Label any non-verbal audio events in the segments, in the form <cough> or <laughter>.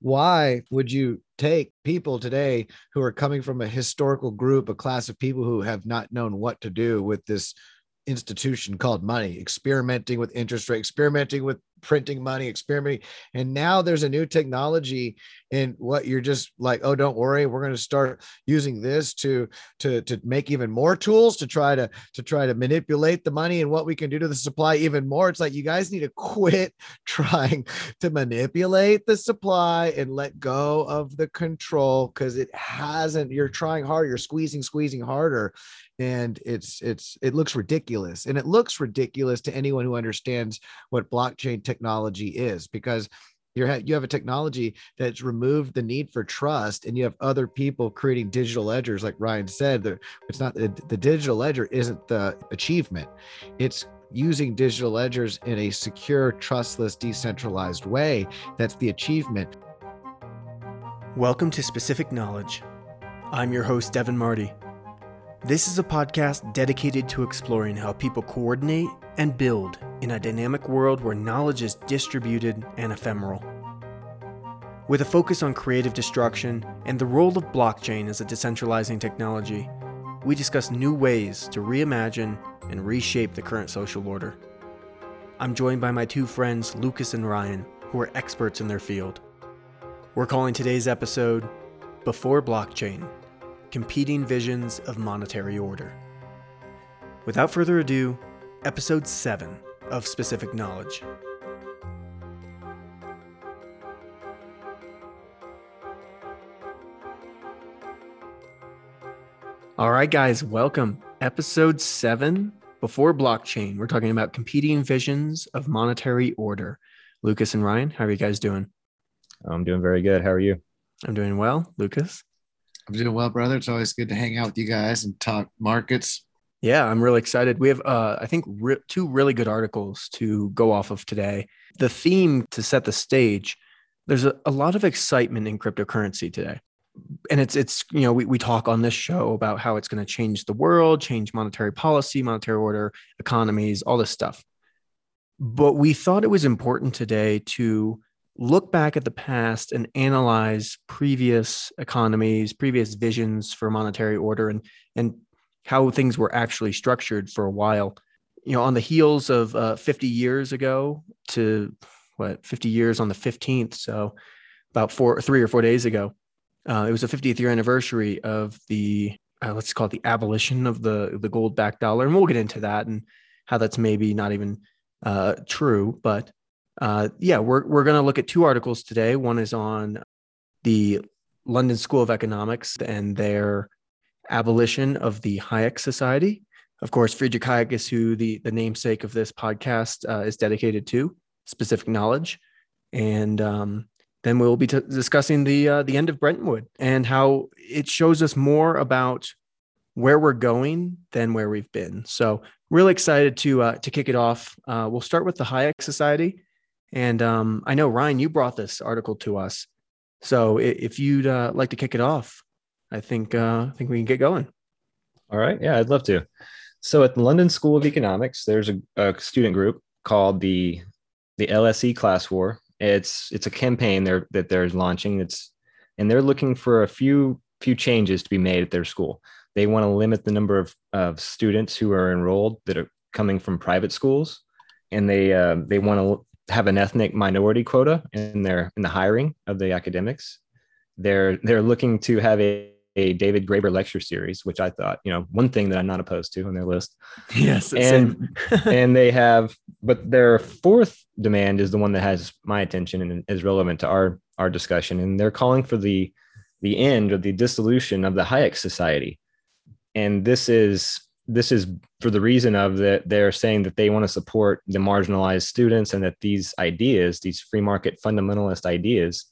why would you take people today who are coming from a historical group, a class of people who have not known what to do with this institution called money, experimenting with interest rate, experimenting with printing money, experimenting. And now there's a new technology in what you're just like, oh, don't worry, we're going to start using this to to to make even more tools to try to to try to manipulate the money and what we can do to the supply even more. It's like you guys need to quit <laughs> trying to manipulate the supply and let go of the control because it hasn't. You're trying hard, you're squeezing, squeezing harder and it's it's it looks ridiculous and it looks ridiculous to anyone who understands what blockchain technology is because you're you have a technology that's removed the need for trust and you have other people creating digital ledgers like ryan said it's not the, the digital ledger isn't the achievement. It's using digital ledgers in a secure trustless decentralized way that's the achievement. Welcome to specific knowledge. I'm your host devin marty this is a podcast dedicated to exploring how people coordinate and build in a dynamic world where knowledge is distributed and ephemeral. With a focus on creative destruction and the role of blockchain as a decentralizing technology, we discuss new ways to reimagine and reshape the current social order. I'm joined by my two friends, Lucas and Ryan, who are experts in their field. We're calling today's episode Before Blockchain Competing Visions of Monetary Order. Without further ado, Episode 7 of Specific Knowledge. All right, guys, welcome. Episode 7 Before Blockchain. We're talking about competing visions of monetary order. Lucas and Ryan, how are you guys doing? I'm doing very good. How are you? I'm doing well. Lucas? I'm doing well, brother. It's always good to hang out with you guys and talk markets. Yeah, I'm really excited. We have, uh, I think, re- two really good articles to go off of today. The theme to set the stage there's a, a lot of excitement in cryptocurrency today. And it's, it's, you know, we, we talk on this show about how it's going to change the world, change monetary policy, monetary order, economies, all this stuff. But we thought it was important today to look back at the past and analyze previous economies, previous visions for monetary order, and and how things were actually structured for a while. You know, on the heels of uh, 50 years ago to what 50 years on the 15th, so about four, three or four days ago, uh, it was the 50th year anniversary of the uh, let's call it the abolition of the the gold backed dollar, and we'll get into that and how that's maybe not even uh, true, but uh, yeah, we're we're going to look at two articles today. One is on the London School of Economics and their abolition of the Hayek Society. Of course, Friedrich Hayek is who the the namesake of this podcast uh, is dedicated to, specific knowledge, and um, then we'll be t- discussing the uh, the end of Bretton and how it shows us more about where we're going than where we've been. So, really excited to uh, to kick it off. Uh, we'll start with the Hayek Society. And um, I know Ryan, you brought this article to us. So if you'd uh, like to kick it off, I think uh, I think we can get going. All right. Yeah, I'd love to. So at the London School of Economics, there's a, a student group called the the LSE Class War. It's it's a campaign there that they're launching. It's and they're looking for a few few changes to be made at their school. They want to limit the number of, of students who are enrolled that are coming from private schools, and they uh, they want to have an ethnic minority quota in their in the hiring of the academics. They're they're looking to have a, a David Graeber lecture series, which I thought, you know, one thing that I'm not opposed to on their list. Yes. And <laughs> and they have, but their fourth demand is the one that has my attention and is relevant to our our discussion. And they're calling for the the end or the dissolution of the Hayek Society. And this is this is for the reason of that they're saying that they want to support the marginalized students and that these ideas these free market fundamentalist ideas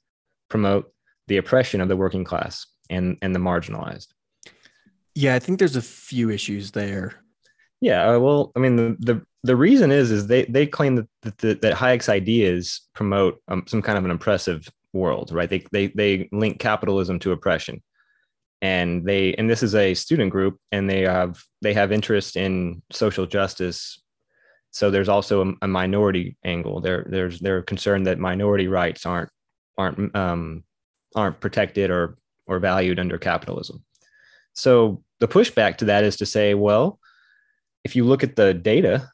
promote the oppression of the working class and and the marginalized. Yeah i think there's a few issues there. Yeah uh, well i mean the the, the reason is is they they claim that that, that hayek's ideas promote um, some kind of an oppressive world right? They, they they link capitalism to oppression and they and this is a student group and they have they have interest in social justice so there's also a, a minority angle they're there's they're concerned that minority rights aren't aren't um, aren't protected or or valued under capitalism. So the pushback to that is to say, well, if you look at the data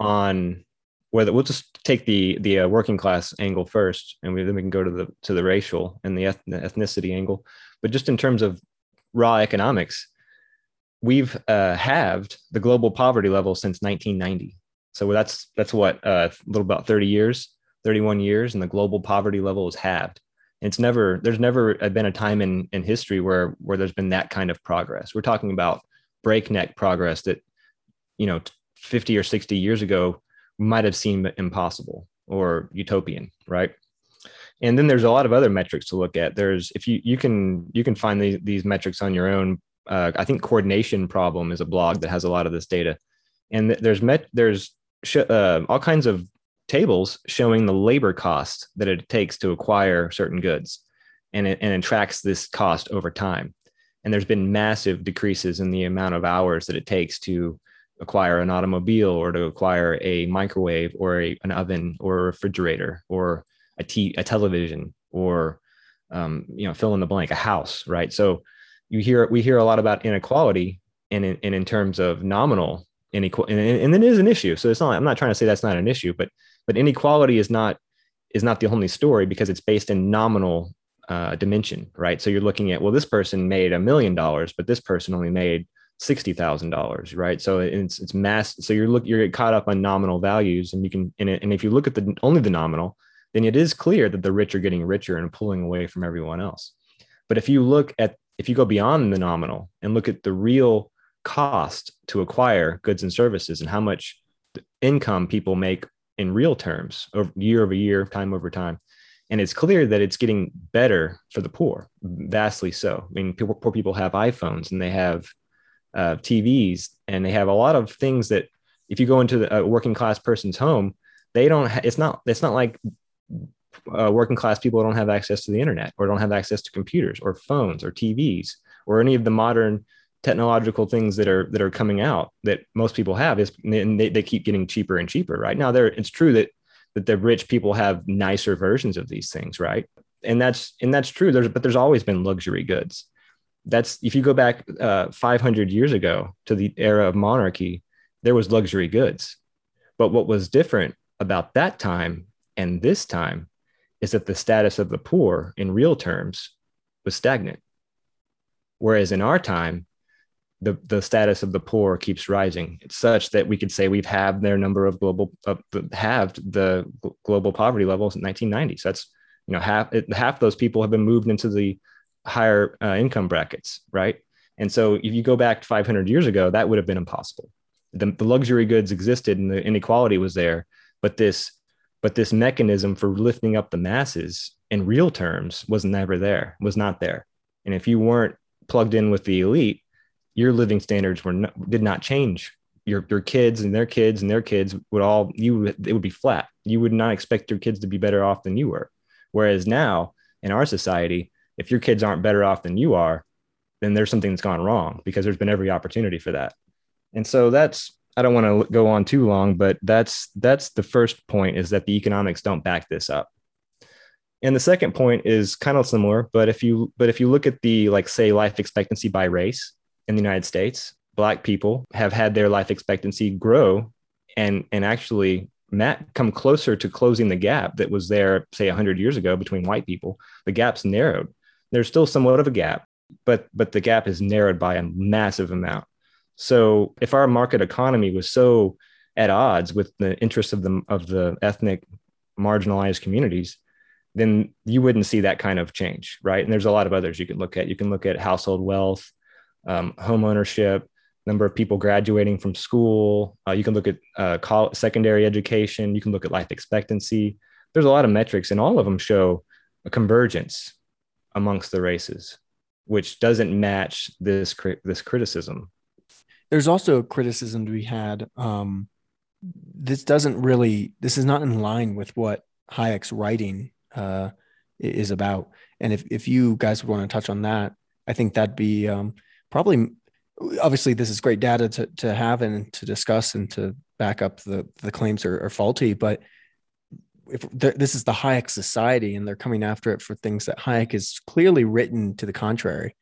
on whether we'll just take the the uh, working class angle first, and we, then we can go to the to the racial and the, eth- the ethnicity angle. But just in terms of raw economics, we've uh, halved the global poverty level since 1990. So that's that's what uh, a little about 30 years, 31 years, and the global poverty level is halved. it's never there's never been a time in in history where where there's been that kind of progress. We're talking about breakneck progress that you know 50 or 60 years ago might have seemed impossible or utopian, right? And then there's a lot of other metrics to look at. There's if you you can you can find these these metrics on your own. Uh, I think coordination problem is a blog that has a lot of this data, and there's met there's sh- uh, all kinds of tables showing the labor cost that it takes to acquire certain goods, and it and it tracks this cost over time. And there's been massive decreases in the amount of hours that it takes to acquire an automobile or to acquire a microwave or a, an oven or a refrigerator or a, t- a television or um, you know fill in the blank a house right so you hear we hear a lot about inequality and in, and in terms of nominal inequality and, and it is an issue so it's not i'm not trying to say that's not an issue but but inequality is not is not the only story because it's based in nominal uh, dimension right so you're looking at well this person made a million dollars but this person only made sixty thousand dollars, right? So it's it's mass. So you're look you're caught up on nominal values, and you can and, and if you look at the only the nominal, then it is clear that the rich are getting richer and pulling away from everyone else. But if you look at if you go beyond the nominal and look at the real cost to acquire goods and services and how much income people make in real terms over year over year, time over time, and it's clear that it's getting better for the poor, vastly so. I mean, poor people have iPhones and they have uh, TVs, and they have a lot of things that if you go into the, a working class person's home, they don't. Ha- it's not. It's not like uh, working class people don't have access to the internet or don't have access to computers or phones or TVs or any of the modern technological things that are that are coming out that most people have is and they, they keep getting cheaper and cheaper right? Now there it's true that that the rich people have nicer versions of these things right? And that's and that's true. There's but there's always been luxury goods. That's if you go back uh, 500 years ago to the era of monarchy, there was luxury goods. But what was different about that time and this time is that the status of the poor in real terms was stagnant. Whereas in our time, the, the status of the poor keeps rising. It's such that we could say we've halved their number of global, uh, halved the global poverty levels in 1990. So that's, you know, half, half those people have been moved into the higher uh, income brackets, right? And so if you go back 500 years ago, that would have been impossible. The, the luxury goods existed and the inequality was there, but this but this mechanism for lifting up the masses in real terms was never there, was not there. And if you weren't plugged in with the elite, your living standards were not, did not change. Your, your kids and their kids and their kids would all you it would be flat. You would not expect your kids to be better off than you were. Whereas now in our society, if your kids aren't better off than you are, then there's something that's gone wrong because there's been every opportunity for that. And so that's I don't want to go on too long, but that's that's the first point is that the economics don't back this up. And the second point is kind of similar, but if you but if you look at the like say life expectancy by race in the United States, black people have had their life expectancy grow and and actually Matt come closer to closing the gap that was there say 100 years ago between white people. The gap's narrowed there's still somewhat of a gap, but but the gap is narrowed by a massive amount. So if our market economy was so at odds with the interests of the of the ethnic marginalized communities, then you wouldn't see that kind of change, right? And there's a lot of others you can look at. You can look at household wealth, um, home ownership, number of people graduating from school. Uh, you can look at uh, college, secondary education. You can look at life expectancy. There's a lot of metrics, and all of them show a convergence amongst the races, which doesn't match this this criticism. There's also a criticism to be had. Um, this doesn't really. This is not in line with what Hayek's writing uh, is about. And if if you guys would want to touch on that, I think that'd be um, probably. Obviously, this is great data to to have and to discuss and to back up the the claims are, are faulty, but if this is the Hayek society and they're coming after it for things that Hayek has clearly written to the contrary.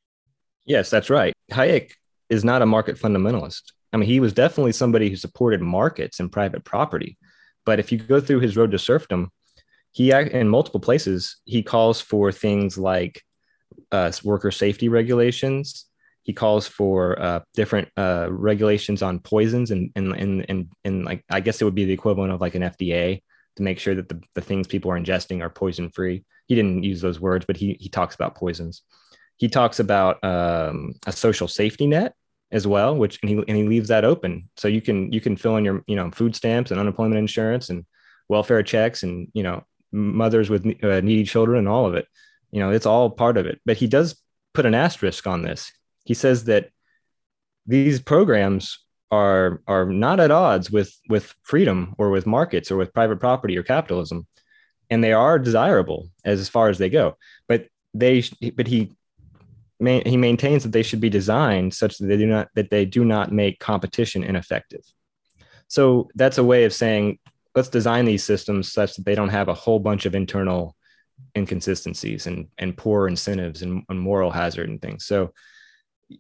Yes, that's right. Hayek is not a market fundamentalist. I mean, he was definitely somebody who supported markets and private property. But if you go through his road to serfdom, he in multiple places he calls for things like uh, worker safety regulations. He calls for uh, different uh, regulations on poisons and and, and and and like I guess it would be the equivalent of like an FDA to make sure that the, the things people are ingesting are poison free. He didn't use those words, but he he talks about poisons. He talks about um, a social safety net as well, which and he and he leaves that open so you can you can fill in your you know food stamps and unemployment insurance and welfare checks and you know mothers with uh, needy children and all of it. You know, it's all part of it. But he does put an asterisk on this. He says that these programs are are not at odds with with freedom or with markets or with private property or capitalism and they are desirable as, as far as they go but they but he he maintains that they should be designed such that they do not that they do not make competition ineffective. So that's a way of saying let's design these systems such that they don't have a whole bunch of internal inconsistencies and and poor incentives and, and moral hazard and things. So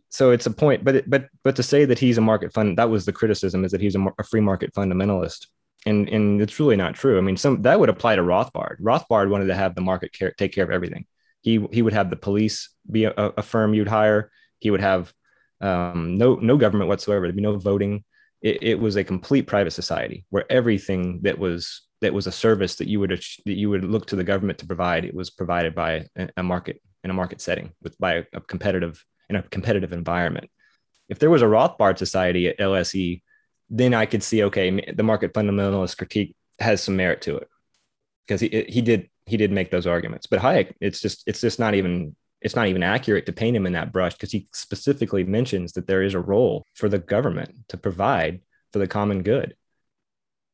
so it's a point but it, but but to say that he's a market fund that was the criticism is that he's a, a free market fundamentalist. And and it's really not true. I mean some that would apply to rothbard. Rothbard wanted to have the market care, take care of everything he he would have the police be a, a firm you'd hire. He would have um, no no government whatsoever. There'd be no voting. It, it was a complete private society where everything that was that was a service that you would that you would look to the government to provide it was provided by a, market in a market setting with by a, competitive in a competitive environment. If there was a rothbard society at lse then i could see okay the market fundamentalist critique has some merit to it. Because he, he did he did make those arguments but hayek it's just it's just not even it's not even accurate to paint him in that brush because he specifically mentions that there is a role for the government to provide for the common good.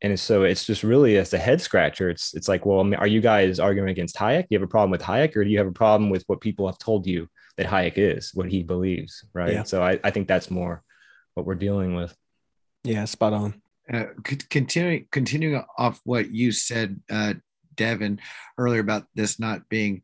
And so it's just really as a head scratcher. It's it's like, well, are you guys arguing against Hayek? Do you have a problem with Hayek, or do you have a problem with what people have told you that Hayek is, what he believes, right? Yeah. So I, I think that's more what we're dealing with. Yeah, spot on. Uh, continuing continuing off what you said, uh, Devin, earlier about this not being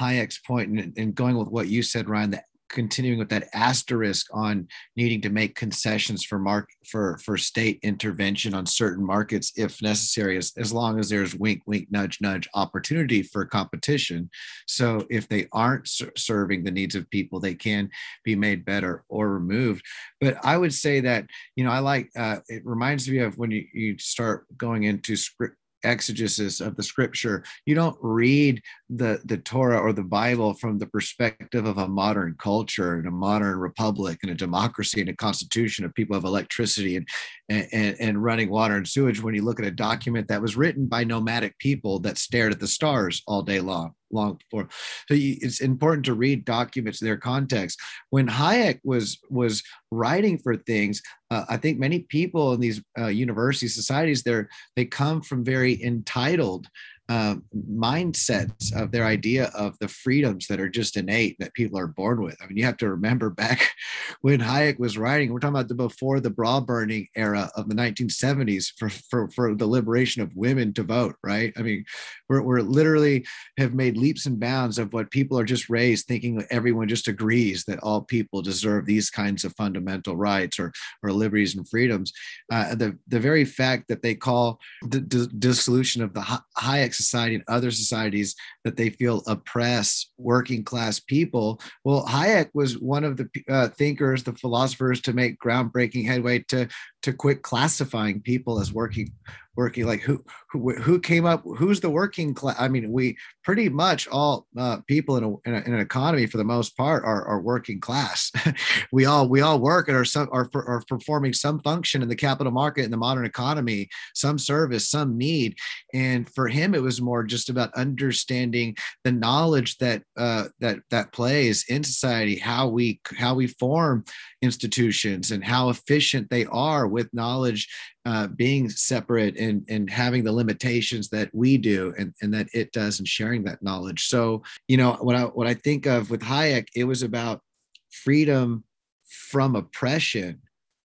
Hayek's point and, and going with what you said, Ryan, that continuing with that asterisk on needing to make concessions for mark for for state intervention on certain markets if necessary as, as long as there's wink wink nudge nudge opportunity for competition. So if they aren't ser- serving the needs of people they can be made better or removed. But i would say that you know i like uh, it reminds me of when you, you start going into script exegesis of the scripture. You don't read the the torah or the bible from the perspective of a modern culture and a modern republic and a democracy and a constitution of people of electricity and and, and running water and sewage when you look at a document that was written by nomadic people that stared at the stars all day long long before. So it's important to read documents in their context. When Hayek was was writing for things, uh, I think many people in these uh, university societies, they're they come from very entitled uh, mindsets of their idea of the freedoms that are just innate that people are born with. I mean, you have to remember back <laughs> when Hayek was writing, we're talking about the before the bra burning era of the 1970s for, for, for the liberation of women to vote, right? I mean, we're, we're literally have made leaps and bounds of what people are just raised thinking everyone just agrees that all people deserve these kinds of fundamental rights or, or liberties and freedoms. Uh, the, the very fact that they call the, the dissolution of the Hayek society and other societies that they feel oppress working class people. Well, Hayek was one of the uh, thinkers, the philosophers to make groundbreaking headway to to quit classifying people as working working like who who who came up who's the working class i mean we pretty much all uh, people in, a, in, a, in, an economy for the most part are, are working class. <laughs> We all we all work and are some are, are performing some function in the capital market in the modern economy some service some need. And for him it was more just about understanding the knowledge that uh, that that plays in society how we how we form institutions and how efficient they are with knowledge uh, being separate and, and having the limitations that we do and, and that it does and sharing that knowledge. So, you know, what I, what I think of with Hayek, it was about freedom from oppression,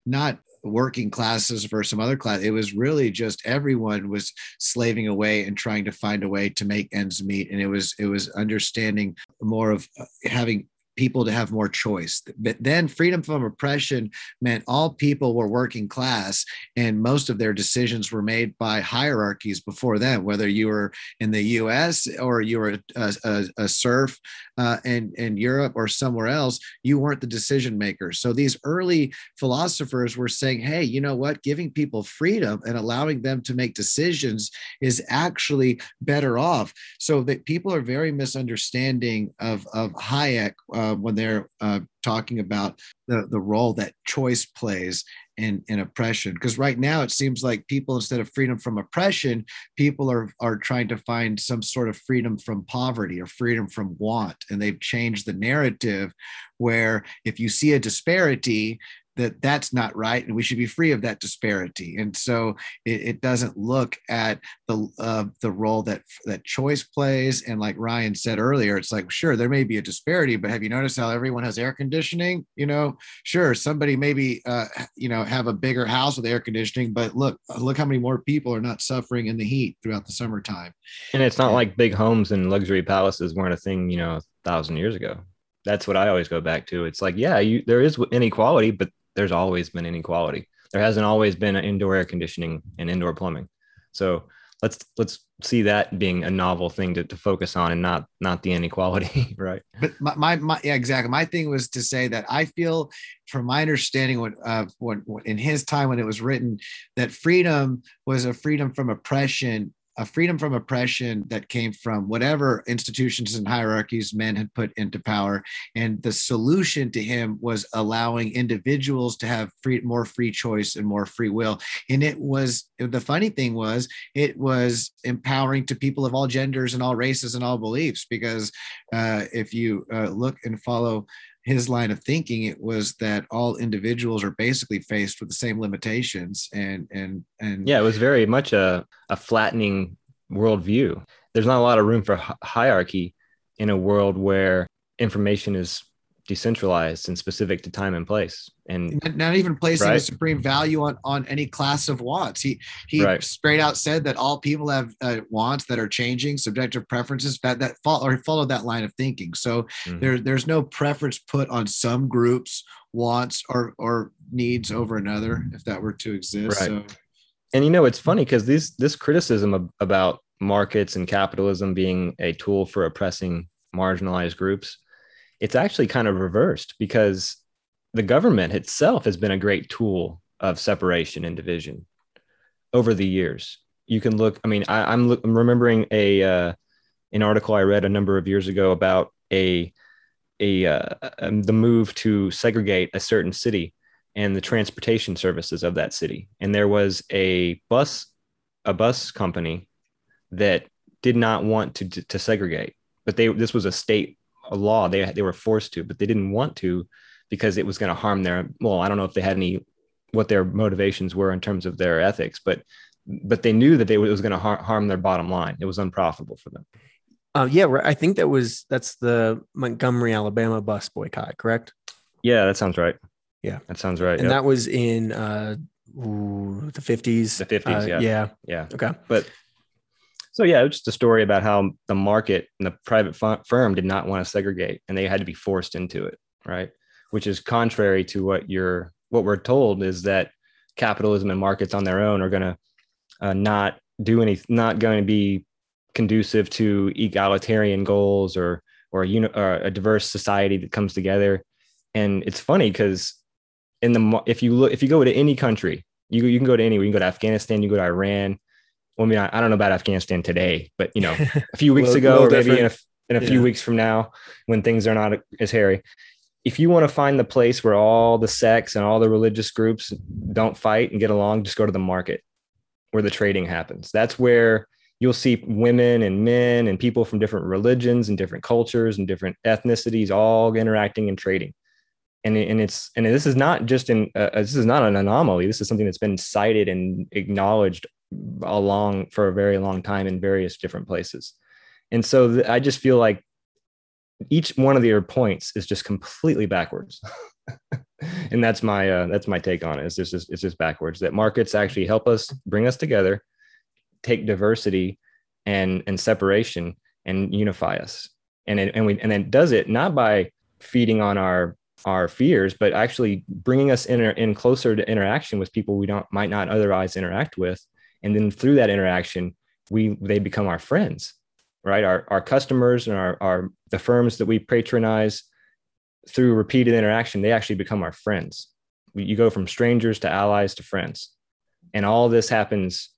not working classes versus some other class. It was really just everyone was slaving away and trying to find a way to make ends meet. And it was it was understanding more of uh, having people to have more choice. But then freedom from oppression meant all people were working class, and most of their decisions were made by hierarchies before then, whether you were in the US or you were a, a, a serf uh, in, in Europe or somewhere else, you weren't the decision maker. So these early philosophers were saying, hey, you know what? Giving people freedom and allowing them to make decisions is actually better off. So that people are very misunderstanding of, of Hayek. Uh, when they're uh, talking about the, the role that choice plays in, in oppression. Because right now it seems like people, instead of freedom from oppression, people are, are trying to find some sort of freedom from poverty or freedom from want. And they've changed the narrative where if you see a disparity, that that's not right and we should be free of that disparity. And so it, it doesn't look at the uh, the role that that choice plays. And like ryan said earlier it's like sure there may be a disparity but have you noticed how everyone has air conditioning? You know sure somebody maybe uh, you know have a bigger house with air conditioning but look look how many more people are not suffering in the heat throughout the summertime. And it's not like big homes and luxury palaces weren't a thing you know a thousand years ago. That's what I always go back to. It's like, yeah, you there is inequality, but there's always been inequality. There hasn't always been indoor air conditioning and indoor plumbing. So let's let's see that being a novel thing to, to focus on and not not the inequality <laughs> right but my, my, my yeah exactly my thing was to say that i feel from my understanding when uh when in his time when it was written that freedom was a freedom from oppression a freedom from oppression that came from whatever institutions and hierarchies men had put into power. And the solution to him was allowing individuals to have free, more free choice and more free will. And it was the funny thing was it was empowering to people of all genders and all races and all beliefs. Because uh, if you uh, look and follow his line of thinking it was that all individuals are basically faced with the same limitations and and and yeah it was very much a, a flattening worldview. There's not a lot of room for hierarchy in a world where information is decentralized and specific to time and place and not even placing right? a supreme value on on any class of wants he he right. straight out said that all people have uh, wants that are changing subjective preferences that that follow or follow that line of thinking so mm-hmm. there there's no preference put on some groups wants or or needs over another if that were to exist right. so and you know it's funny because this this criticism of, about markets and capitalism being a tool for oppressing marginalized groups it's actually kind of reversed because the government itself has been a great tool of separation and division over the years. You can look. I mean, I, am I'm, I'm remembering a uh, an article I read a number of years ago about a a uh, um, the move to segregate a certain city and the transportation services of that city. And there was a bus a bus company that did not want to to segregate, but they this was a state a law. They they were forced to, but they didn't want to because it was going to harm their. Well, I don't know if they had any what their motivations were in terms of their ethics, but but they knew that they, it was going to har- harm their bottom line. It was unprofitable for them. Uh, yeah, I think that was that's the Montgomery, Alabama bus boycott, correct? Yeah, that sounds right. Yeah, that sounds right. And yep. that was in uh, ooh, the fifties. The fifties, uh, yeah, yeah, yeah. Okay, but so yeah, it's just a story about how the market and the private firm did not want to segregate, and they had to be forced into it, right? Which is contrary to what you're what we're told is that capitalism and markets on their own are going to uh, not do any, not going to be conducive to egalitarian goals or or a, uni, or a diverse society that comes together. And it's funny because in the if you look if you go to any country, you you can go to anywhere. You can go to Afghanistan, you go to Iran, well, I mean, I, I, don't know about Afghanistan today, but you know, <laughs> a few weeks ago, or maybe in a, in a yeah. few weeks from now, when things are not as hairy, if you want to find the place where all the sects and all the religious groups don't fight and get along, just go to the market where the trading happens. That's where you'll see women and men and people from different religions and different cultures and different ethnicities all interacting and trading. And, and it's and this is not just in uh, this is not an anomaly. This is something that's been cited and acknowledged along for a very long time in various different places. And so th- I just feel like each one of your points is just completely backwards. <laughs> and that's my uh, that's my take on it. It's just it's just backwards. That markets actually help us bring us together, take diversity and and separation and unify us. And it, and we and then does it not by feeding on our our fears, but actually bringing us in, in closer to interaction with people we don't might not otherwise interact with. And then through that interaction, we they become our friends, right? Our our customers and our our the firms that we patronize through repeated interaction, they actually become our friends. You go from strangers to allies to friends. And all this happens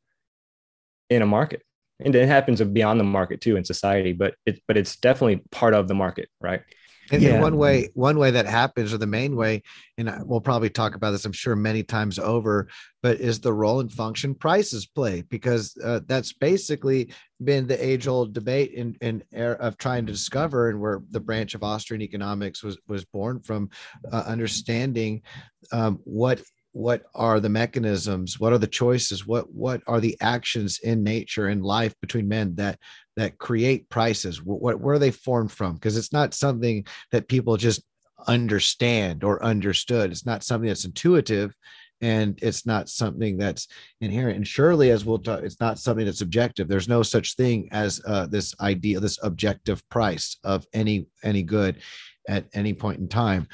in a market. And it happens beyond the market too in society, but it but it's definitely part of the market, right? And yeah. one way, one way that happens, or the main way, and we'll probably talk about this, I'm sure, many times over, but is the role and function prices play because uh, that's basically been the age-old debate in in of trying to discover, and where the branch of Austrian economics was was born from, uh, understanding um, what what are the mechanisms what are the choices what what are the actions in nature and life between men that that create prices what where are they formed from? Because it's not something that people just understand or understood. It's not something that's intuitive and it's not something that's inherent. And surely as we'll talk it's not something that's objective. There's no such thing as uh, this idea this objective price of any any good at any point in time.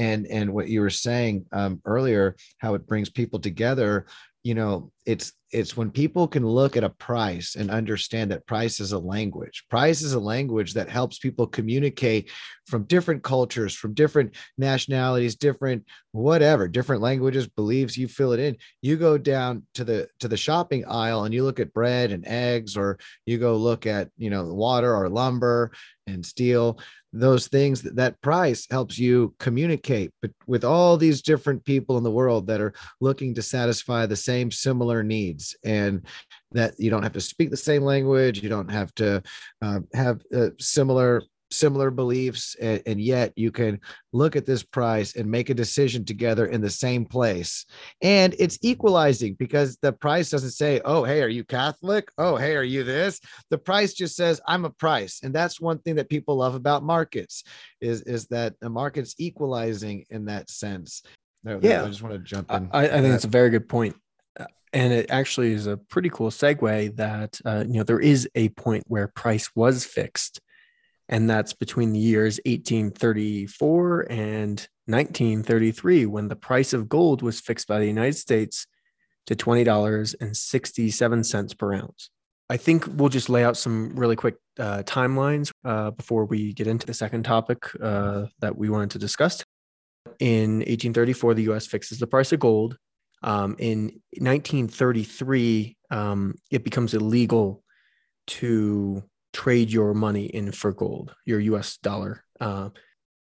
And and what you were saying um, earlier how it brings people together you know it's it's when people can look at a price and understand that price is a language. Price is a language that helps people communicate from different cultures from different nationalities different whatever different languages beliefs you fill it in. You go down to the to the shopping aisle and you look at bread and eggs or you go look at you know water or lumber and steel those things that that price helps you communicate but with all these different people in the world that are looking to satisfy the same similar needs and that you don't have to speak the same language you don't have to uh, have uh, similar similar beliefs and, and, yet you can look at this price and make a decision together in the same place. And it's equalizing because the price doesn't say oh hey are you catholic? Oh hey are you this? The price just says i'm a price. And that's one thing that people love about markets is is that the market's equalizing in that sense. Yeah i just want to jump in i, I think that's a very good uh, and it actually is a pretty cool segue that uh, you know there is a point where price was fixed and that's between the years 1834 and 1933 when the price of gold was fixed by the United States to $20.67 per ounce. I think we'll just lay out some really quick uh, timelines uh, before we get into the second topic uh, that we wanted to discuss. In 1834, the US fixes the price of gold. Um, in 1933, um, it becomes illegal to trade your money in for gold, your US dollar. Uh,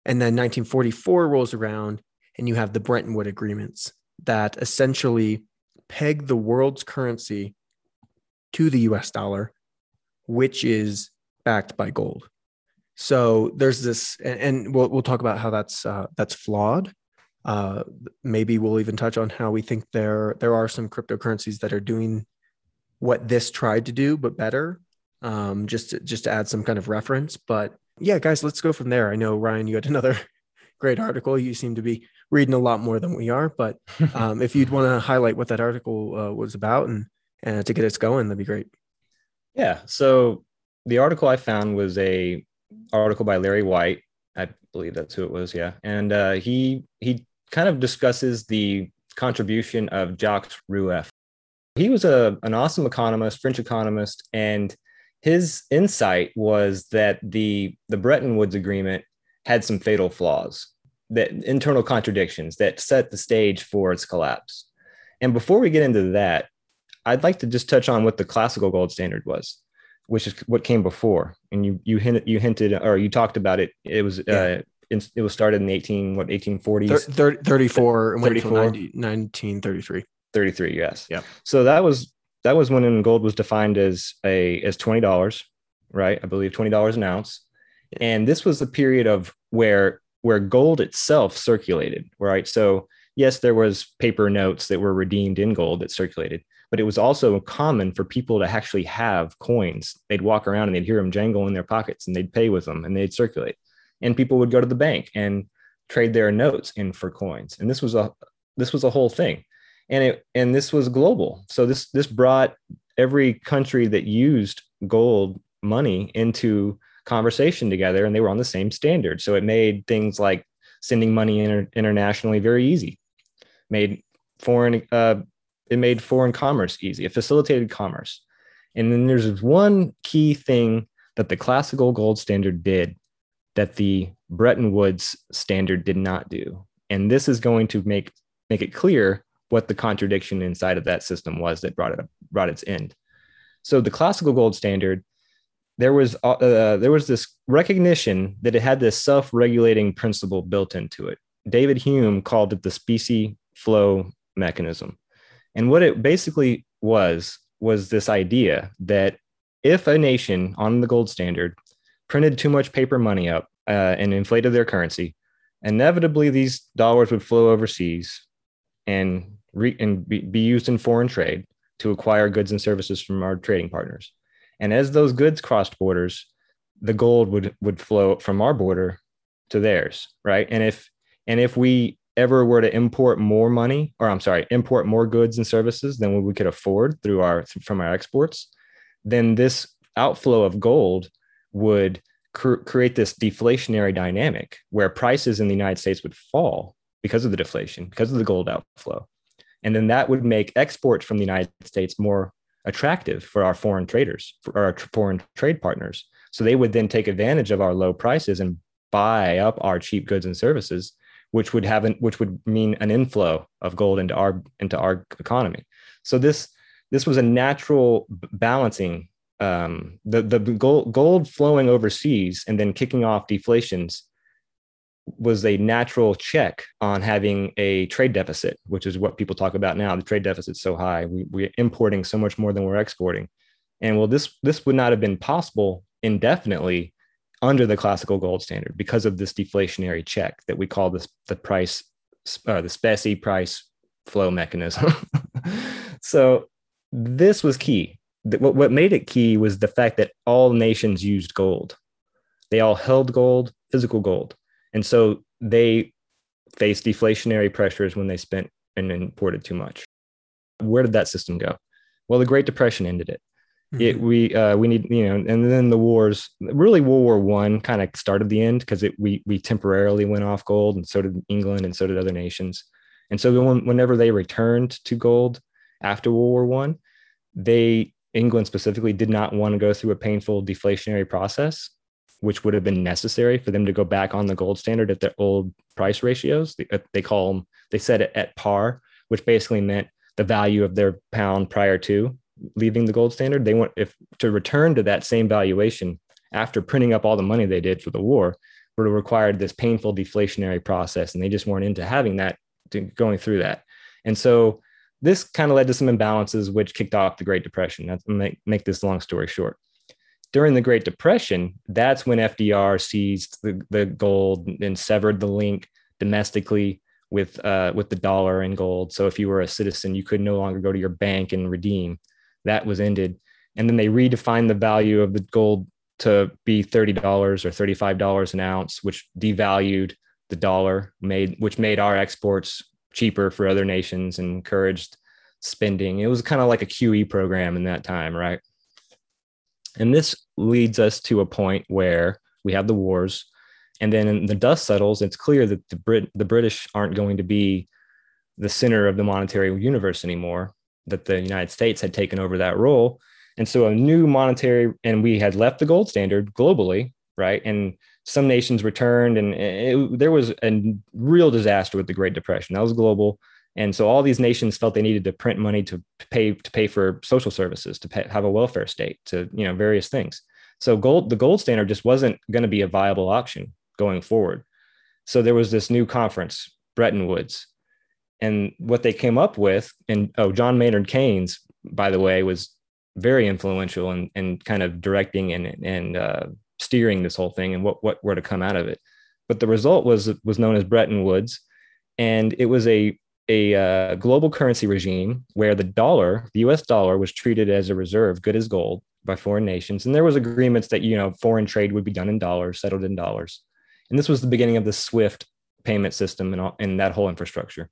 and then 1944 rolls around and you have the Bretton Woods agreements that essentially peg the world's currency to the US dollar, which is backed by gold. So there's this, and we'll, we'll talk about how that's uh, that's flawed. Uh, maybe we'll even touch on how we think there there are some cryptocurrencies that are doing what this tried to do, but better um, just to, just to add some kind of reference. But yeah, guys, let's go from there. I know Ryan, you had <laughs> another great article. You seem to be reading a lot more than we are, but <laughs> um, if you'd want to highlight what that article uh, was about and and to get us going, that'd be great. Yeah. So the article I found was a article by Larry White. I believe that's who it was. Yeah, and uh, he he kind of discusses the contribution of Jacques Rueff. He was a an awesome economist, French economist, and his insight was that the the Bretton Woods agreement had some fatal flaws, that internal contradictions that set the stage for its collapse. And before we get into that, I'd like to just touch on what the classical gold standard was, which is what came before. And you you hinted you hinted or you talked about it. It was yeah. uh, it was started in the 18 what 1840s 30, 34 and 34 1933 33 yes yeah so that was that was when gold was defined as a as twenty dollars, right? I believe twenty dollars an ounce, and this was a period of where where gold itself circulated, right? So yes, there was paper notes that were redeemed in gold that circulated, but it was also common for people to actually have coins. They'd walk around and they'd hear them jangle in their pockets, and they'd pay with them, and they'd circulate. And people would go to the bank and trade their notes in for coins. And this was a this was a whole thing. And it and this was global. So this this brought every country that used gold money into conversation together and they were on the same standard. So it made things like sending money inter- internationally very easy. Made foreign uh, it made foreign commerce easy. It facilitated commerce. And then there's one key thing that the classical gold standard did that the Bretton Woods standard did not do. And this is going to make make it clear what the contradiction inside of that system was that brought it brought its end. So the classical gold standard, there was uh, uh there was this recognition that it had this self-regulating principle built into it. David Hume called it the specie flow mechanism. And what it basically was was this idea that if a nation on the gold standard printed too much paper money up uh, and inflated their currency, inevitably these dollars would flow overseas and, re- and be, be used in foreign trade to acquire goods and services from our trading partners. And as those goods crossed borders, the gold would would flow from our border to theirs, right? And if and if we ever were to import more money, or I'm sorry, import more goods and services than we could afford through our from our exports, then this outflow of gold would cr- create this deflationary dynamic where prices in the United States would fall because of the deflation, because of the gold outflow. And then that would make exports from the United States more attractive for our foreign traders, for our foreign trade partners. So they would then take advantage of our low prices and buy up our cheap goods and services which would have an, which would mean an inflow of gold into our into our economy. So this this was a natural balancing. Um, the the gold, gold flowing overseas and then kicking off deflations was a natural check on having a trade deficit, which is what people talk about now. The trade deficit's so high, we, we're importing so much more than we're exporting. And well, this this would not have been possible indefinitely under the classical gold standard because of this deflationary check that we call this the price uh, the specie price flow mechanism. <laughs> So this was key. What, what made it key was the fact that all nations used gold. They all held gold physical gold and so they faced deflationary pressures when they spent and imported too much where did that system go well the great depression ended it Mm-hmm. It we uh, we need you know, and then the wars. Really, World War One kind of started the end because it we we temporarily went off gold, and so did England, and so did other nations. And so when, whenever they returned to gold after World War One, they England specifically did not want to go through a painful deflationary process, which would have been necessary for them to go back on the gold standard at their old price ratios. They, uh, call them they set it at par, which basically meant the value of their pound prior to leaving the gold standard. They want if to return to that same valuation after printing up all the money they did for the war would have required this painful deflationary process, and they just weren't into having that, to going through that. And so this kind of led to some imbalances, which kicked off the Great Depression. That's make, make this long story short. During the Great Depression, that's when FDR seized the, the gold and severed the link domestically with uh, with the dollar and gold. So if you were a citizen, you could no longer go to your bank and redeem that was ended. And then they redefined the value of the gold to be $30 or $35 an ounce, which devalued the dollar, made which made our exports cheaper for other nations and encouraged spending. It was kind of like a QE program in that time, right? And this leads us to a point where we have the wars, and then the dust settles. It's clear that the Brit the British aren't going to be the center of the monetary universe anymore that the United States had taken over that role. And so a new monetary, and we had left the gold standard globally, right? And some nations returned, and it, there was a real disaster with the Great Depression. That was global. And so all these nations felt they needed to print money to pay to pay for social services, to pay, have a welfare state, to you know various things. So gold, the gold standard just wasn't going to be a viable option going forward. So there was this new conference, Bretton Woods, and what they came up with, and oh, John Maynard Keynes, by the way, was very influential in, in kind of directing and, and uh, steering this whole thing and what, what were to come out of it. But the result was was known as Bretton Woods, and it was a a uh, global currency regime where the dollar, the U.S. dollar, was treated as a reserve, good as gold, by foreign nations, and there was agreements that you know foreign trade would be done in dollars, settled in dollars, and this was the beginning of the SWIFT payment system and, all, and that whole infrastructure.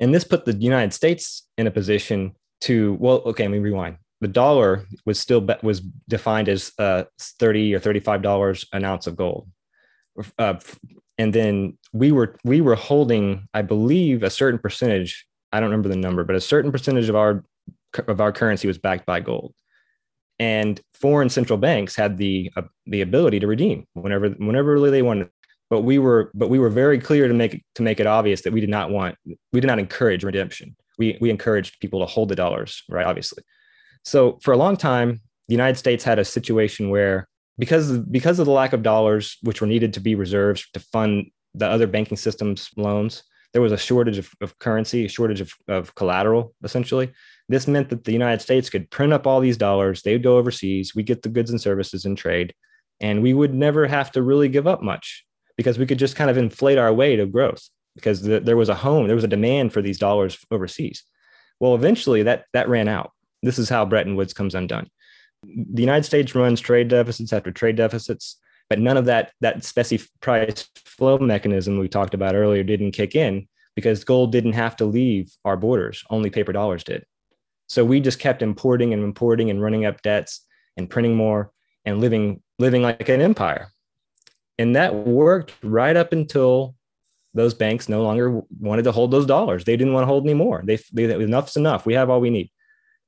And this put the United States in a position to, well, okay, let me rewind. The dollar was still was defined as uh, 30 or 35 dollars an ounce of gold. Uh, and then we were we were holding, I believe, a certain percentage. I don't remember the number, but a certain percentage of our of our currency was backed by gold. And foreign central banks had the uh, the ability to redeem whenever whenever really they wanted. But we were but we were very clear to make to make it obvious that we did not want we did not encourage redemption. We we encouraged people to hold the dollars right obviously. So for a long time the united states had a situation where because because of the lack of dollars which were needed to be reserves to fund the other banking systems loans there was a shortage of, of currency a shortage of, of collateral essentially this meant that the United States could print up all these dollars, they would go overseas, we get the goods and services and trade, and we would never have to really give up much because we could just kind of inflate our way to growth because the, there was a home, there was a demand for these dollars overseas. Well, eventually that that ran out. This is how Bretton Woods comes undone. The United States runs trade deficits after trade deficits, but none of that that specie price flow mechanism we talked about earlier didn't kick in because gold didn't have to leave our borders. Only paper dollars did. So we just kept importing and importing and running up debts and printing more and living living like an empire. And that worked right up until those banks no longer wanted to hold those dollars. They didn't want to hold anymore. They, they enough's enough. We have all we need.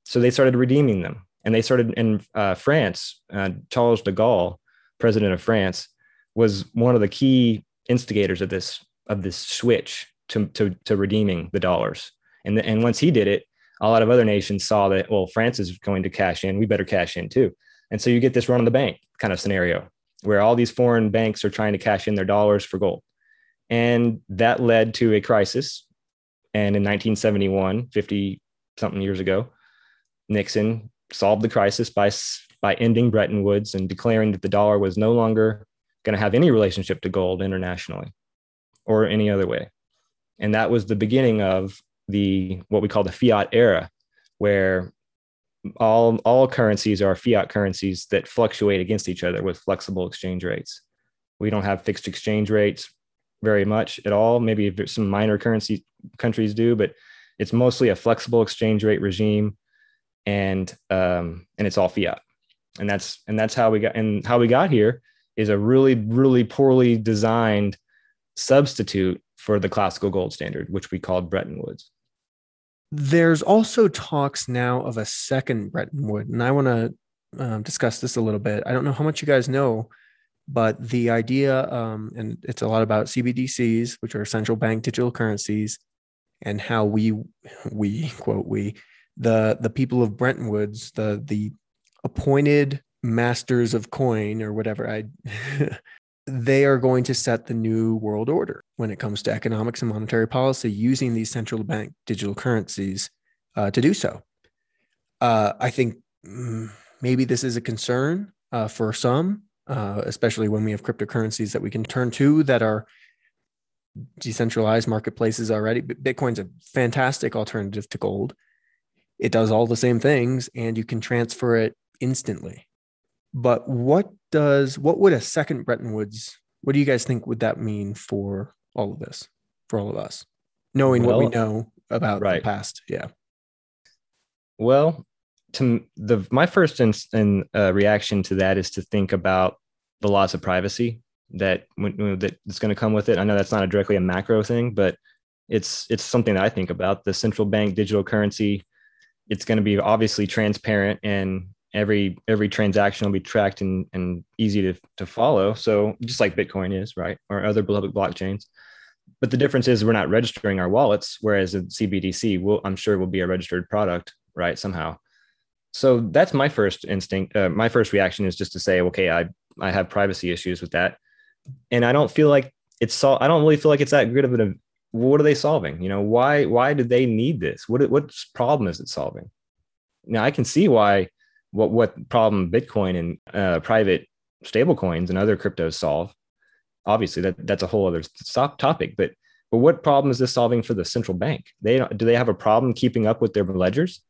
So they started redeeming them. And they started in uh, France. Uh, Charles de Gaulle, president of France, was one of the key instigators of this of this switch to to, to redeeming the dollars. And the, and once he did it, a lot of other nations saw that, well, France is going to cash in. We better cash in too. And so you get this run on the bank kind of scenario where all these foreign banks are trying to cash in their dollars for gold. And that led to a crisis. And in 1971, 50 something years ago, Nixon solved the crisis by, by ending Bretton Woods and declaring that the dollar was no longer going to have any relationship to gold internationally or any other way. And that was the beginning of the what we call the fiat era, where all all currencies are fiat currencies that fluctuate against each other with flexible exchange rates. We don't have fixed exchange rates very much at all. Maybe some minor currency countries do, but it's mostly a flexible exchange rate regime, and um, and it's all fiat, and that's and that's how we got and how we got here is a really really poorly designed substitute for the classical gold standard, which we called Bretton Woods. There's also talks now of a second Bretton Woods, and I want to um, discuss this a little bit. I don't know how much you guys know, but the idea, um, and it's a lot about CBDCs, which are central bank digital currencies, and how we, we quote we, the the people of Bretton Woods, the the appointed masters of coin or whatever I <laughs> they are going to set the new world order when it comes to economics and monetary policy using these central bank digital currencies uh, to do so. Uh, I think mm, maybe this is a concern uh, for some, uh, especially when we have cryptocurrencies that we can turn to that are decentralized marketplaces already. Bitcoin's a fantastic alternative to gold. It does all the same things and you can transfer it instantly. But what does what would a second Bretton Woods? What do you guys think would that mean for all of this, for all of us, knowing well, what we know about right. the past? Yeah. Well, to the my first in, in uh, reaction to that is to think about the loss of privacy that that is going to come with it. I know that's not a directly a macro thing, but it's it's something that I think about. The central bank digital currency, it's going to be obviously transparent and every every transaction will be tracked and, and easy to, to follow. So just like bitcoin is right or other public blockchains. But the difference is we're not registering our wallets whereas a cbdc will i'm sure will be a registered product right somehow. So that's my first instinct uh, my first reaction is just to say okay i i have privacy issues with that. And i don't feel like it's so i don't really feel like it's that good of a what are they solving you know why why do they need this what what problem is it solving now i can see why what what problem Bitcoin and uh, private stablecoins and other cryptos solve. Obviously, that that's a whole other topic. But but what problem is this solving for the central bank? They do they have a problem keeping up with their ledgers?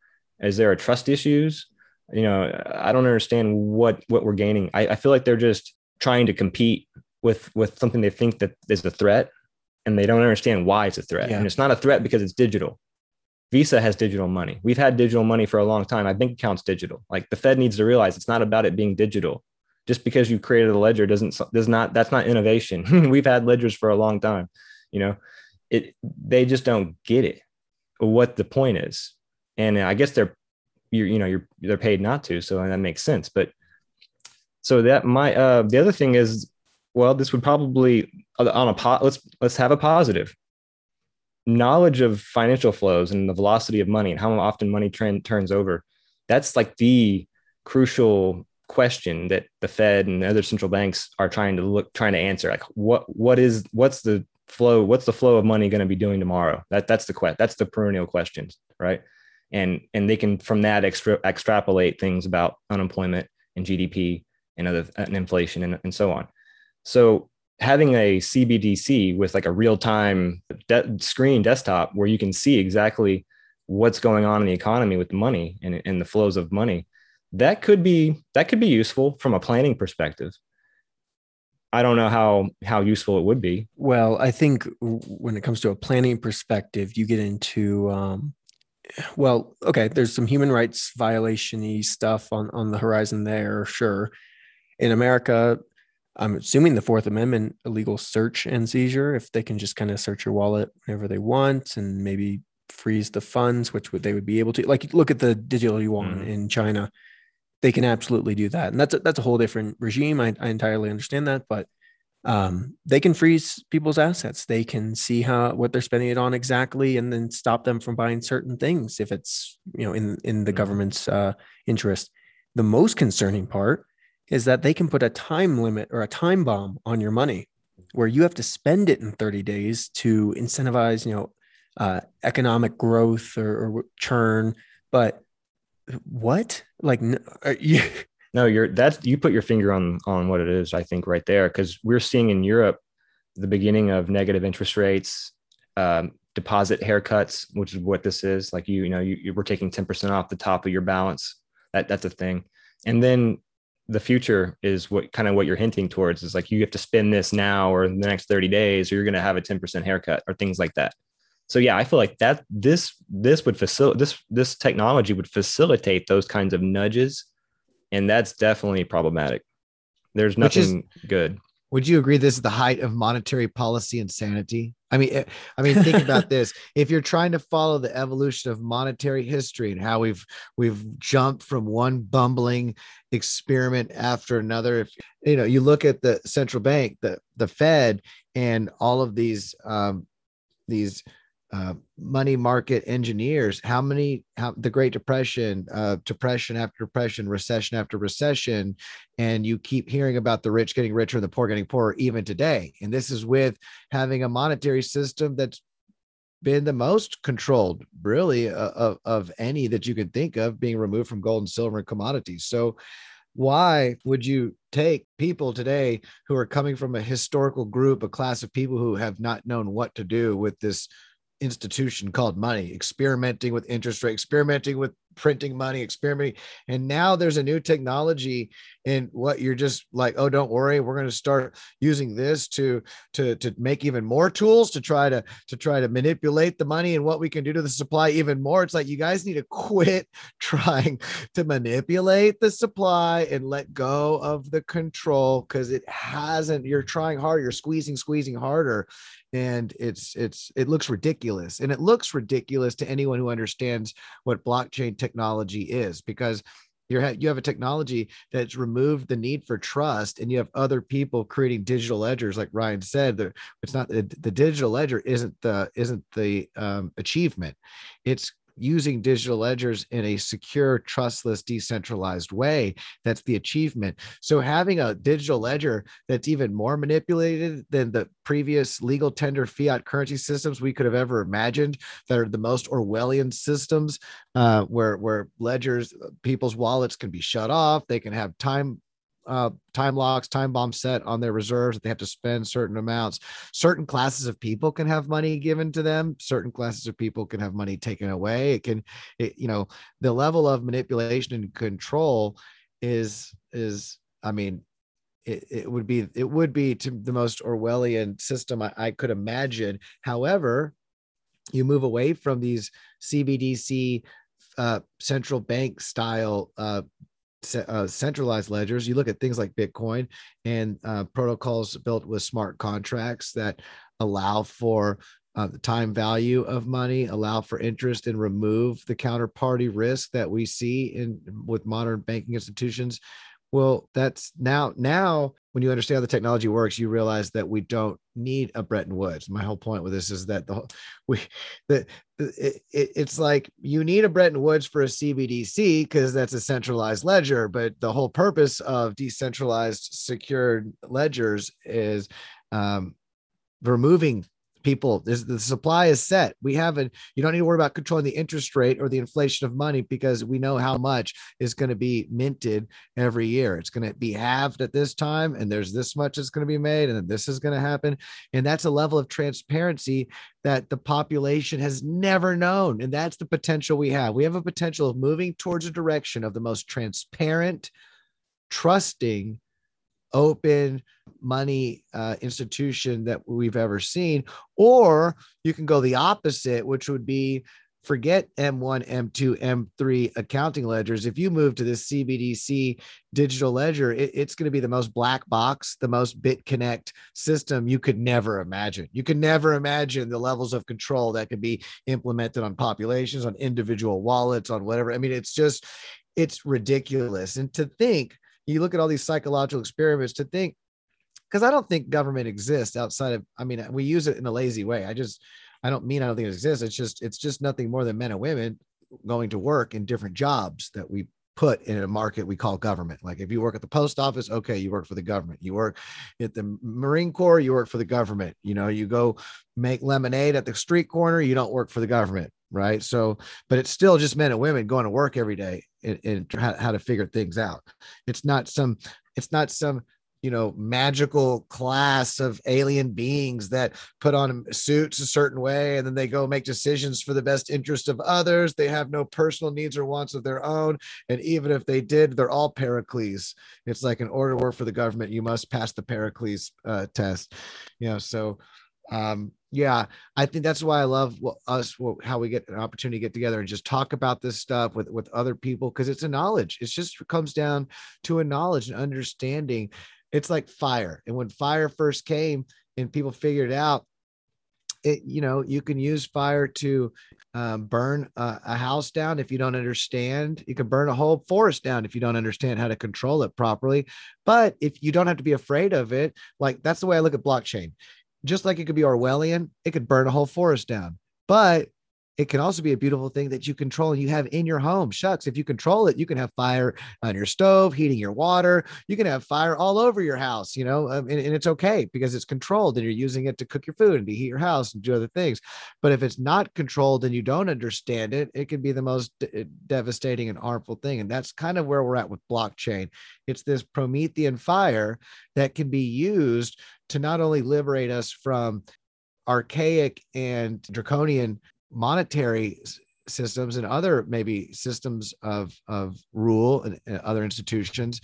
Is there a trust issues? You know, I don't understand what what we're gaining. I, I feel like they're just trying to compete with with something they think that is a threat, and they don't understand why it's a threat. Yeah. And it's not a threat because it's digital. Visa has digital money. We've had digital money for a long time. I think account's digital. Like the Fed needs to realize it's not about it being digital. Just because you created a ledger doesn't does not that's not innovation. <laughs> We've had ledgers for a long time. You know, it they just don't get it what the point is. And I guess they're you're you know you're they're paid not to, so that makes sense. But so that my uh the other thing is well this would probably on a pot let's let's have a positive. Knowledge of financial flows and the velocity of money and how often money trend turns over that's like the crucial question that the fed and the other central banks are trying to look trying to answer. Like what what is what's the flow what's the flow of money going to be doing tomorrow? That that's the question that's the perennial questions right? And and they can from that extra extrapolate things about unemployment and gdp and other and inflation and, and so on. So having a CBDC with like a real time de- screen desktop where you can see exactly what's going on in the economy with money and, and the flows of money, that could be that could be useful from a planning perspective. I don't know how how useful it would be. Well, I think when it comes to a planning perspective, you get into um, well, okay, there's some human rights violation stuff on on the horizon there, sure. In America, I'm assuming the Fourth Amendment illegal search and seizure, if they can just kind of search your wallet whenever they want and maybe freeze the funds, which would they would be able to. Like look at the digital yuan mm. in China, they can absolutely do that, and that's a, that's a whole different regime. I, I entirely understand that, but um, they can freeze people's assets. They can see how what they're spending it on exactly, and then stop them from buying certain things if it's you know in in the mm. government's uh, interest. The most concerning part is that they can put a time limit or a time bomb on your money where you have to spend it in 30 days to incentivize, you know, uh, economic growth or, or, churn. But what? Like, <laughs> you? No, you're that's you put your finger on on what it is. I think right there because we're seeing in Europe the beginning of negative interest rates, um, deposit haircuts, which is what this is. Like you, you know, you, you we're taking ten percent off the top of your balance. That that's a thing. And then the future is what kind of what you're hinting towards is like you have to spend this now or in the next 30 days or you're going to have a 10% haircut or things like that. So yeah i feel like that this this would facilitate this this technology would facilitate those kinds of nudges and that's definitely problematic. There's nothing is, good would you agree this is the height of monetary policy insanity? I mean, eh, I mean, think about <laughs> this. If you're trying to follow the evolution of monetary history and how we've we've jumped from one bumbling experiment after another, if you know, you look at the central bank, the the Fed, and all of these um, these uh, money market engineers how many how the great depression uh, depression after depression recession after recession and you keep hearing about the rich getting richer and the poor getting poorer even today. And this is with having a monetary system that's been the most controlled really uh, of, of any that you can think of being removed from gold and silver and commodities. So why would you take people today who are coming from a historical group a class of people who have not known what to do with this institution called money, experimenting with interest rate, experimenting with printing money, experimenting. And now there's a new technology in what you're just like, oh, don't worry, we're going to start using this to to to make even more tools to try to to try to manipulate the money and what we can do to the supply even more. It's like you guys need to quit <laughs> trying to manipulate the supply and let go of the control because it hasn't. You're trying hard, you're squeezing, squeezing harder and it's it's it looks ridiculous and it looks ridiculous to anyone who understands what blockchain technology is because you're you have a technology that's removed the need for trust and you have other people creating digital ledgers like ryan said it's not the, the digital ledger isn't the isn't the um, achievement. It's using digital ledgers in a secure, trustless, decentralized way. That's the achievement. So having a digital ledger that's even more manipulated than the previous legal tender fiat currency systems we could have ever imagined that are the most Orwellian systems uh, where, where ledgers, people's wallets can be shut off. They can have time uh, time locks, time bombs set on their reserves that they have to spend certain amounts. Certain classes of people can have money given to them. Certain classes of people can have money taken away. It can, it, you know, the level of manipulation and control is is, I mean, it, it would be it would be to the most Orwellian system I, I could imagine. However, you move away from these CBDC uh, central bank style uh, uh, centralized ledgers. You look at things like Bitcoin and uh, protocols built with smart contracts that allow for uh, the time value of money, allow for interest, and remove the counterparty risk that we see in with modern banking institutions. Well, that's now now when you understand how the technology works, you realize that we don't need a Bretton Woods. My whole point with this is that the <laughs> we the, it, it, it's like you need a Bretton Woods for a CBDC because that's a centralized ledger, but the whole purpose of decentralized secured ledgers is um, removing people this, the supply is set. We haven't you don't need to worry about controlling the interest rate or the inflation of money because we know how much is going to be minted every year. It's going to be halved at this time and there's this much that's going to be made and this is going to happen. And that's a level of transparency that the population has never known and that's the potential we have. We have a potential of moving towards a direction of the most transparent trusting open money uh, institution that we've ever seen. Or you can go the opposite, which would be forget M1, M2, M3 accounting ledgers. If you move to this CBDC digital ledger, it, it's going to be the most black box, the most BitConnect system you could never imagine. You could never imagine the levels of control that could be implemented on populations, on individual wallets, on whatever. I mean, it's just, it's ridiculous. And to think, you look at all these psychological experiments to think because I don't think government exists outside of, I mean, we use it in a lazy way. I just, I don't mean I don't think it exists. It's just, it's just nothing more than men and women going to work in different jobs that we put in a market we call government. Like if you work at the post office, okay, you work for the government. You work at the Marine Corps, you work for the government. You know, you go make lemonade at the street corner, you don't work for the government. Right. So, but it's still just men and women going to work every day and, and how, how to figure things out. It's not some, it's not some you know magical class of alien beings that put on suits a certain way and then they go make decisions for the best interest of others they have no personal needs or wants of their own and even if they did they're all pericles it's like an order work for the government you must pass the pericles uh, test you know so um yeah i think that's why i love us how we get an opportunity to get together and just talk about this stuff with with other people because it's a knowledge it just comes down to a knowledge and understanding it's like fire. And when fire first came and people figured out, it, you know, you can use fire to um, burn a, a, house down if you don't understand. You can burn a whole forest down if you don't understand how to control it properly. But if you don't have to be afraid of it, like that's the way I look at blockchain. Just like it could be Orwellian, it could burn a whole forest down. But it can also be a beautiful thing that you control and you have in your home. Shucks, if you control it, you can have fire on your stove, heating your water. You can have fire all over your house, you know, um, and, and, it's okay because it's controlled and you're using it to cook your food and to heat your house and do other things. But if it's not controlled and you don't understand it, it can be the most d- devastating and harmful thing. And that's kind of where we're at with blockchain. It's this Promethean fire that can be used to not only liberate us from archaic and draconian monetary systems and other maybe systems of of rule and, and other institutions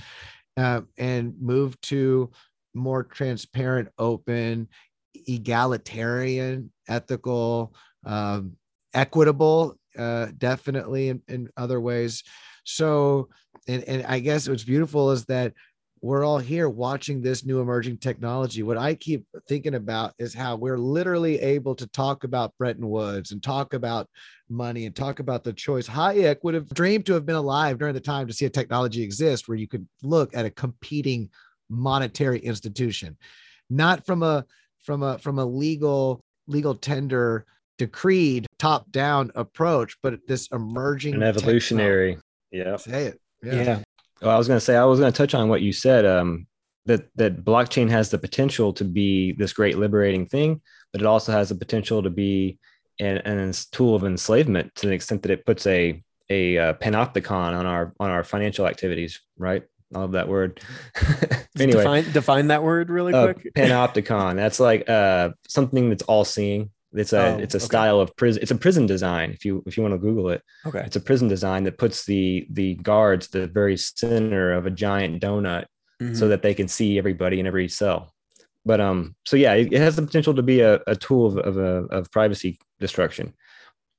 uh, and move to more transparent open egalitarian ethical um, equitable uh, definitely in, in other ways. So and, and i guess what's beautiful is that we're all here watching this new emerging technology. What I keep thinking about is how we're literally able to talk about Bretton Woods and talk about money and talk about the choice. Hayek would have dreamed to have been alive during the time to see a technology exist where you could look at a competing monetary institution, not from a from a from a legal legal tender decreed top down approach, but this emerging an evolutionary. Technology. Yeah. Say it. Yeah. yeah. Well, I was going to say I was going to touch on what you said. Um, that that blockchain has the potential to be this great liberating thing, but it also has the potential to be an, an tool of enslavement to the extent that it puts a a uh, panopticon on our on our financial activities. Right? I love that word. <laughs> anyway, define, define that word really uh, quick. <laughs> panopticon. That's like uh, something that's all seeing. It's a oh, it's a okay. style of prison. It's a prison design. If you if you want to Google it, okay. It's a prison design that puts the the guards the very center of a giant donut mm-hmm. so that they can see everybody in every cell. But um, so yeah, it, it has the potential to be a, a tool of of, a, of privacy destruction,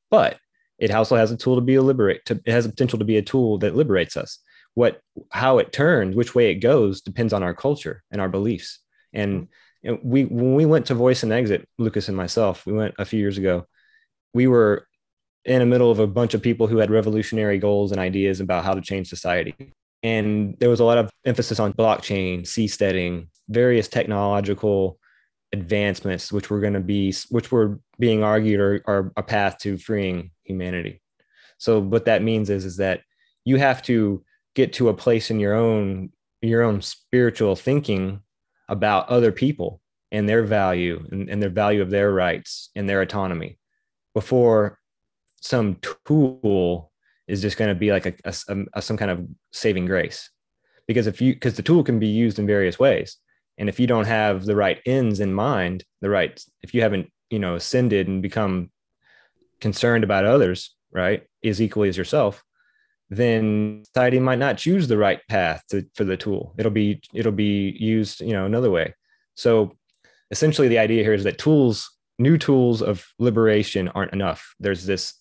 but it also has a tool to be a liberate. To, it has a potential to be a tool that liberates us. What how it turns, which way it goes, depends on our culture and our beliefs. And you know, we when we went to Voice and Exit, Lucas and myself, we went a few years ago. We were in the middle of a bunch of people who had revolutionary goals and ideas about how to change society. And there was a lot of emphasis on blockchain, seasteading, various technological advancements, which were going to be, which were being argued are, are a path to freeing humanity. So what that means is, is that you have to get to a place in your own, your own spiritual thinking about other people and their value and, and their value of their rights and their autonomy before some tool is just going to be like a, a, a, some kind of saving grace. Because if you because the tool can be used in various ways. And if you don't have the right ends in mind the right if you haven't you know ascended and become concerned about others right as equally as yourself then society might not choose the right path to, for the tool. It'll be it'll be used you know another way. So essentially the idea here is that tools new tools of liberation aren't enough. There's this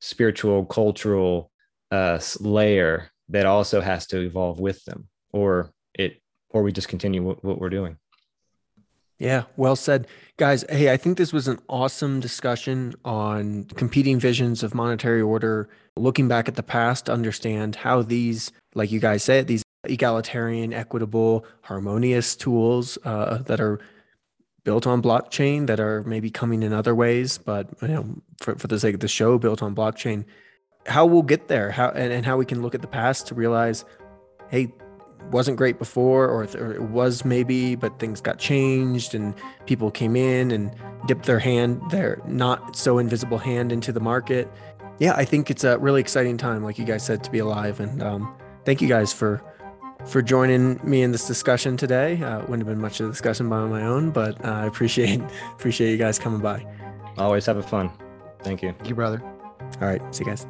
spiritual cultural uh, layer that also has to evolve with them, or it, or we just continue what, what we're doing. Yeah, well said. Guys, hey, I think this was an awesome discussion on competing visions of monetary order, looking back at the past to understand how these, like you guys said, these egalitarian, equitable, harmonious tools uh, that are built on blockchain that are maybe coming in other ways, but you know, for, for the sake of the show, built on blockchain how we'll get there how and, and how we can look at the past to realize hey wasn't great before or, or, it was maybe but things got changed and people came in and dipped their hand their not so invisible hand into the market. Yeah i think it's a really exciting time like you guys said to be alive. And um, thank you guys for for joining me in this discussion today. Uh, wouldn't have been much of a discussion by my own but uh, i appreciate <laughs> appreciate you guys coming by. Always have a fun. Thank you. Thank you brother. All right. See you guys